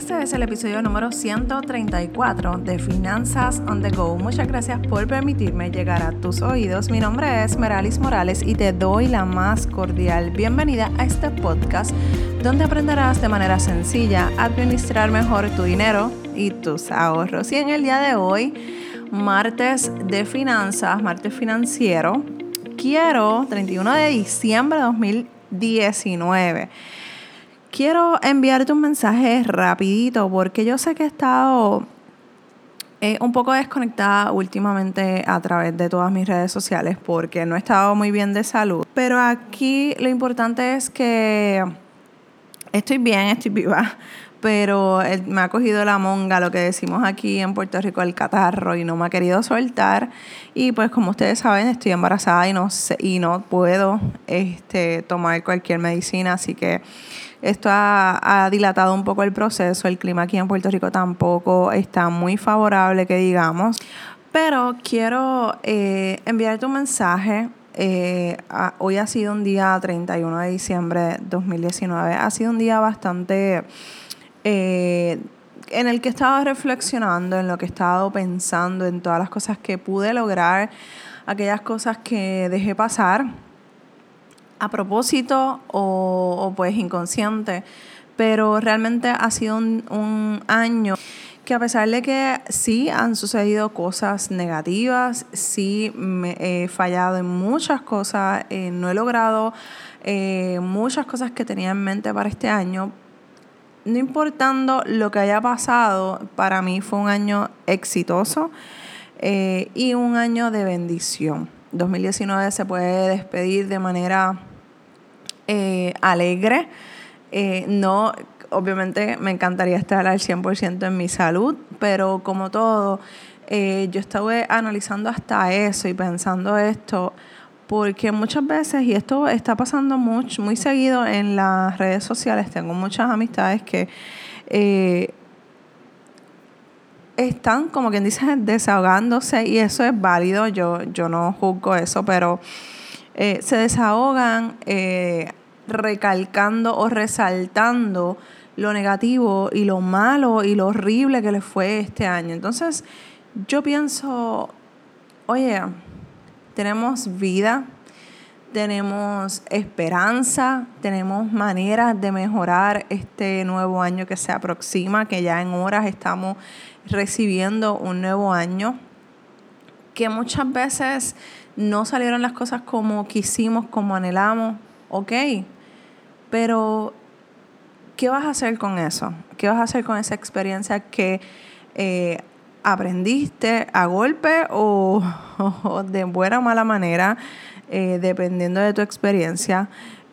Este es el episodio número 134 de Finanzas on the Go. Muchas gracias por permitirme llegar a tus oídos. Mi nombre es Meralis Morales y te doy la más cordial bienvenida a este podcast donde aprenderás de manera sencilla a administrar mejor tu dinero y tus ahorros. Y en el día de hoy, martes de finanzas, martes financiero, quiero, 31 de diciembre de 2019 quiero enviarte un mensaje rapidito porque yo sé que he estado eh, un poco desconectada últimamente a través de todas mis redes sociales porque no he estado muy bien de salud. Pero aquí lo importante es que estoy bien, estoy viva, pero me ha cogido la monga, lo que decimos aquí en Puerto Rico, el catarro, y no me ha querido soltar. Y pues como ustedes saben, estoy embarazada y no, y no puedo este, tomar cualquier medicina, así que esto ha, dilatado un poco el proceso. El clima aquí en Puerto Rico tampoco está muy favorable, que digamos. Pero quiero eh, enviarte un mensaje. Eh, hoy ha sido un día 31 de diciembre de 2019. Ha sido un día bastante... Eh, en el que he estado reflexionando, en lo que he estado pensando, en todas las cosas que pude lograr, aquellas cosas que dejé pasar a propósito o, pues inconsciente, pero realmente ha sido un, año que a pesar de que sí han sucedido cosas negativas, sí me he fallado en muchas cosas, eh, no he logrado eh, muchas cosas que tenía en mente para este año, no importando lo que haya pasado, para mí fue un año exitoso eh, y un año de bendición. 2019 se puede despedir de manera alegre. No, obviamente me encantaría estar al 100% en mi salud, pero como todo, eh, yo estuve analizando hasta eso y pensando esto, porque muchas veces, y esto está pasando mucho, muy seguido en las redes sociales, tengo muchas amistades que están, como quien dice, desahogándose y eso es válido, yo, yo no juzgo eso, pero se desahogan recalcando o resaltando lo negativo y lo malo y lo horrible que le fue este año. Entonces, yo pienso, oye, tenemos vida, tenemos esperanza, tenemos maneras de mejorar este nuevo año que se aproxima, que ya en horas estamos recibiendo un nuevo año, que muchas veces no salieron las cosas como quisimos, como anhelamos, ok, pero, ¿qué vas a hacer con eso? ¿Qué vas a hacer con esa experiencia que eh, aprendiste a golpe o, de buena o mala manera, eh, dependiendo de tu experiencia?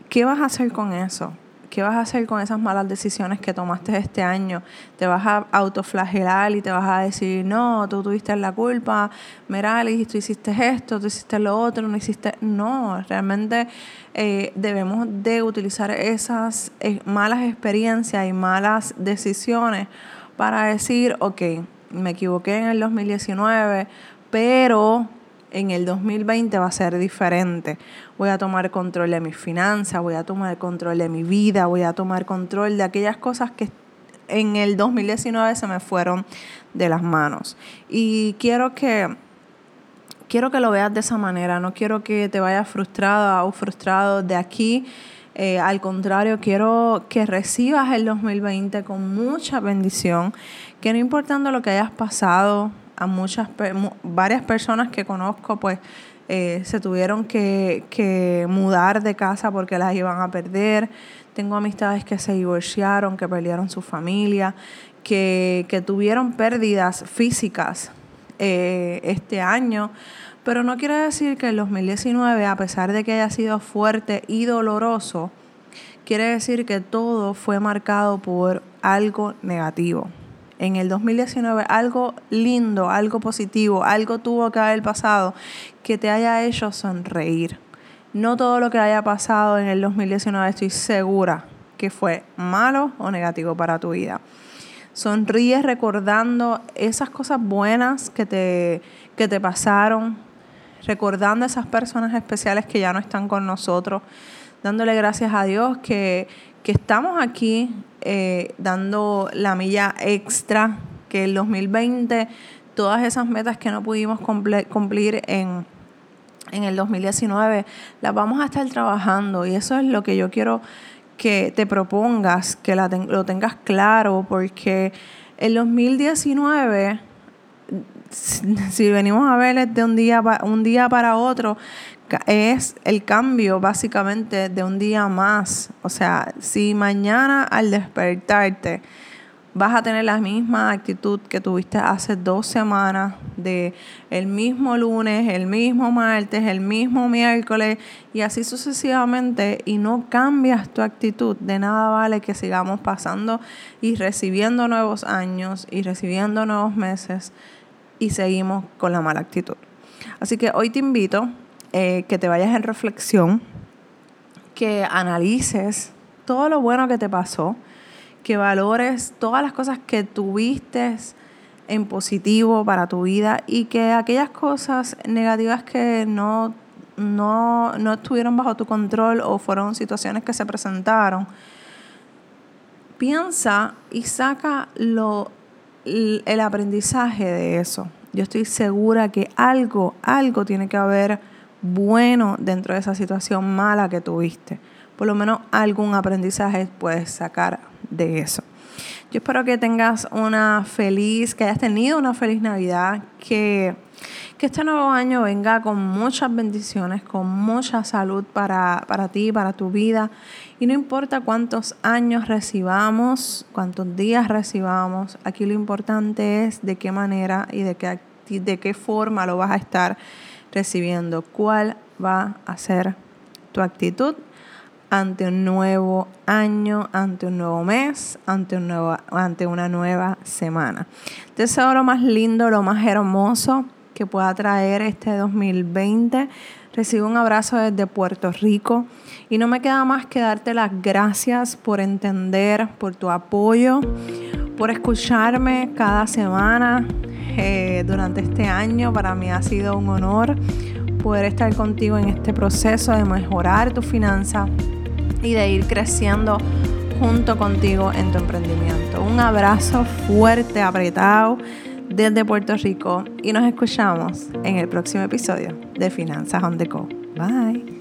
¿Qué vas a hacer con eso? ¿Qué vas a hacer con esas malas decisiones que tomaste este año? ¿Te vas a autoflagelar y te vas a decir, no, tú tuviste la culpa, Meralis, tú hiciste esto, tú hiciste lo otro, no hiciste... No, realmente eh, debemos de utilizar esas eh, malas experiencias y malas decisiones para decir, ok, me equivoqué en el 2019, pero en el 2020 va a ser diferente. Voy a tomar control de mis finanzas, voy a tomar control de mi vida, voy a tomar control de aquellas cosas que en el 2019 se me fueron de las manos. Y quiero que quiero que lo veas de esa manera, no quiero que te vayas frustrada o frustrado de aquí. Eh, al contrario, quiero que recibas el 2020 con mucha bendición, que no importando lo que hayas pasado, a muchas, varias personas que conozco, pues eh, se tuvieron que, mudar de casa porque las iban a perder. Tengo amistades que se divorciaron, que perdieron su familia, que, que tuvieron pérdidas físicas eh, este año. Pero no quiere decir que el 2019, a pesar de que haya sido fuerte y doloroso, quiere decir que todo fue marcado por algo negativo en el 2019 algo lindo, algo positivo, algo tuvo que haber pasado que te haya hecho sonreír. No todo lo que haya pasado en el 2019 estoy segura que fue malo o negativo para tu vida. Sonríe recordando esas cosas buenas que te, que te pasaron, recordando esas personas especiales que ya no están con nosotros. Dándole gracias a Dios que, estamos aquí eh, dando la milla extra, que el 2020, todas esas metas que no pudimos cumplir en, en el 2019, las vamos a estar trabajando. Y eso es lo que yo quiero que te propongas, que lo tengas claro, porque el 2019 si venimos a ver de un día, un día para otro, es el cambio básicamente de un día más. O sea, si mañana al despertarte vas a tener la misma actitud que tuviste hace dos semanas, de el mismo lunes, el mismo martes, el mismo miércoles y así sucesivamente, y no cambias tu actitud, de nada vale que sigamos pasando y recibiendo nuevos años y recibiendo nuevos meses y seguimos con la mala actitud. Así que hoy te invito eh, que te vayas en reflexión, que analices todo lo bueno que te pasó, que valores todas las cosas que tuviste en positivo para tu vida y que aquellas cosas negativas que no, no, no estuvieron bajo tu control o fueron situaciones que se presentaron, piensa y saca lo, el aprendizaje de eso. Yo estoy segura que algo, algo tiene que haber bueno dentro de esa situación mala que tuviste. Por lo menos algún aprendizaje puedes sacar de eso. Yo espero que tengas una feliz, que hayas tenido una feliz Navidad, que, que este nuevo año venga con muchas bendiciones, con mucha salud para, para ti, para tu vida. Y no importa cuántos años recibamos, cuántos días recibamos, aquí lo importante es de qué manera y de qué, de qué forma lo vas a estar recibiendo, cuál va a ser tu actitud ante un nuevo año, ante un nuevo mes, ante, un nuevo, ante una nueva semana. Te deseo lo más lindo, lo más hermoso que pueda traer este 2020. Recibo un abrazo desde Puerto Rico y no me queda más que darte las gracias por entender, por tu apoyo, por escucharme cada semana eh, durante este año. Para mí ha sido un honor poder estar contigo en este proceso de mejorar tu finanza y de ir creciendo junto contigo en tu emprendimiento. Un abrazo fuerte, apretado desde Puerto Rico y nos escuchamos en el próximo episodio de Finanzas on the Go. Bye.